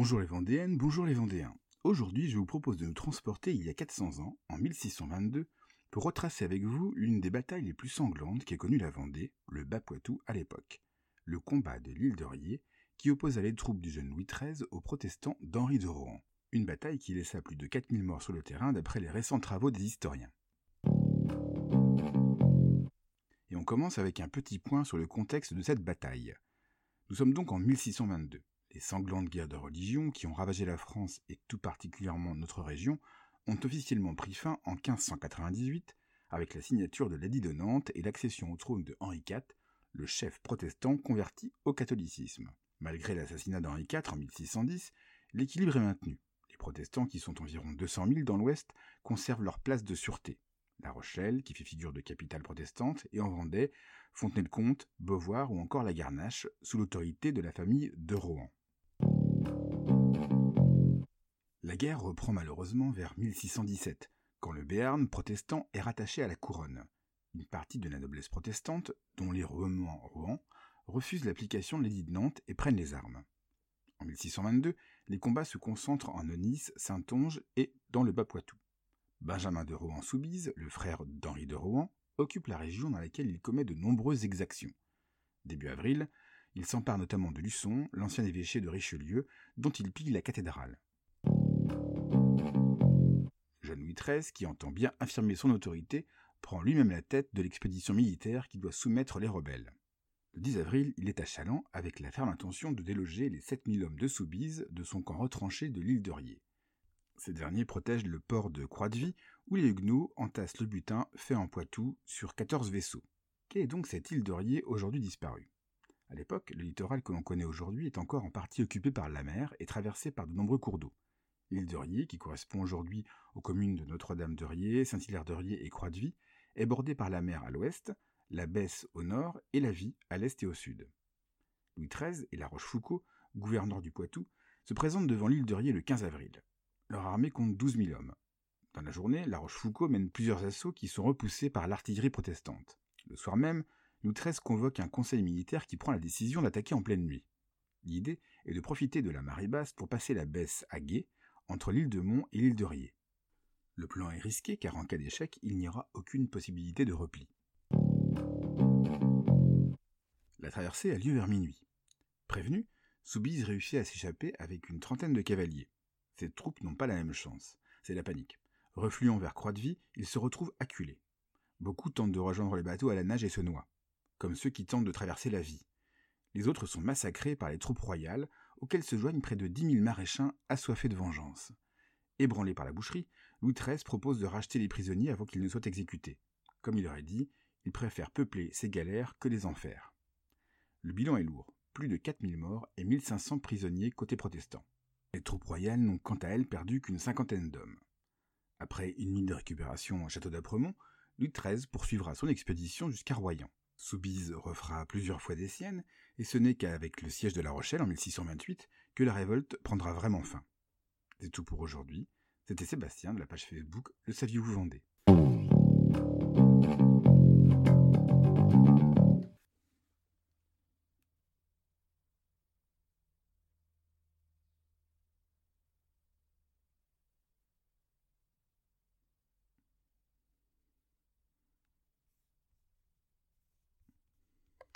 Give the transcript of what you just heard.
Bonjour les Vendéennes, bonjour les Vendéens. Aujourd'hui, je vous propose de nous transporter il y a 400 ans, en 1622, pour retracer avec vous l'une des batailles les plus sanglantes qu'ait connue la Vendée, le Bas-Poitou à l'époque. Le combat de l'île de Riez, qui opposa les troupes du jeune Louis XIII aux protestants d'Henri de Rohan. Une bataille qui laissa plus de 4000 morts sur le terrain d'après les récents travaux des historiens. Et on commence avec un petit point sur le contexte de cette bataille. Nous sommes donc en 1622. Les sanglantes guerres de religion qui ont ravagé la France et tout particulièrement notre région ont officiellement pris fin en 1598 avec la signature de l'édit de Nantes et l'accession au trône de Henri IV, le chef protestant converti au catholicisme. Malgré l'assassinat d'Henri IV en 1610, l'équilibre est maintenu. Les protestants, qui sont environ 200 000 dans l'Ouest, conservent leur place de sûreté. La Rochelle, qui fait figure de capitale protestante, et en Vendée, Fontenay-le-Comte, Beauvoir ou encore la Garnache, sous l'autorité de la famille de Rohan. La guerre reprend malheureusement vers 1617, quand le Béarn protestant est rattaché à la couronne. Une partie de la noblesse protestante, dont les Rohan, refuse l'application de l'édit de Nantes et prennent les armes. En 1622, les combats se concentrent en Onys, Saintonge et dans le Bas-Poitou. Benjamin de Rohan-Soubise, le frère d'Henri de Rohan, occupe la région dans laquelle il commet de nombreuses exactions. Début avril, il s'empare notamment de Luçon, l'ancien évêché de Richelieu, dont il pille la cathédrale. Jeune Louis XIII, qui entend bien affirmer son autorité, prend lui-même la tête de l'expédition militaire qui doit soumettre les rebelles. Le 10 avril, il est à Chaland avec la ferme intention de déloger les 7000 hommes de Soubise de son camp retranché de l'île de Riez. Ces derniers protègent le port de Croix-de-Vie, où les Huguenots entassent le butin fait en Poitou sur 14 vaisseaux. Quelle est donc cette île de Riez aujourd'hui disparue? À l'époque, le littoral que l'on connaît aujourd'hui est encore en partie occupé par la mer et traversé par de nombreux cours d'eau. L'île de Riez, qui correspond aujourd'hui aux communes de Notre-Dame-de-Riez, Saint-Hilaire-de-Riez et Croix-de-Vie, est bordée par la mer à l'ouest, la Besse au nord et la Vie à l'est et au sud. Louis XIII et La Rochefoucauld, gouverneur du Poitou, se présentent devant l'île de Riez le 15 avril. Leur armée compte 12 000 hommes. Dans la journée, La Rochefoucauld mène plusieurs assauts qui sont repoussés par l'artillerie protestante. Le soir même, XIII convoque un conseil militaire qui prend la décision d'attaquer en pleine nuit. L'idée est de profiter de la marée basse pour passer la Besse à Gué, entre l'île de Mont et l'île de Riez. Le plan est risqué car en cas d'échec, il n'y aura aucune possibilité de repli. La traversée a lieu vers minuit. Prévenu, Soubise réussit à s'échapper avec une trentaine de cavaliers. Ses troupes n'ont pas la même chance. C'est la panique. Refluant vers Croix-de-Vie, ils se retrouvent acculés. Beaucoup tentent de rejoindre les bateaux à la nage et se noient, comme ceux qui tentent de traverser la vie. Les autres sont massacrés par les troupes royales, auxquelles se joignent près de dix mille maréchins assoiffés de vengeance. Ébranlé par la boucherie, Louis XIII propose de racheter les prisonniers avant qu'ils ne soient exécutés. Comme il aurait dit, il préfère peupler ces galères que les enfers. Le bilan est lourd, plus de 4000 morts et 1500 prisonniers côté protestant. Les troupes royales n'ont quant à elles perdu qu'une cinquantaine d'hommes. Après une mine de récupération au château d'Apremont, Louis XIII poursuivra son expédition jusqu'à Royan. Soubise refera plusieurs fois des siennes, et ce n'est qu'avec le siège de La Rochelle en 1628 que la révolte prendra vraiment fin. C'est tout pour aujourd'hui. C'était Sébastien de la page Facebook Le Saviez-vous Vendée.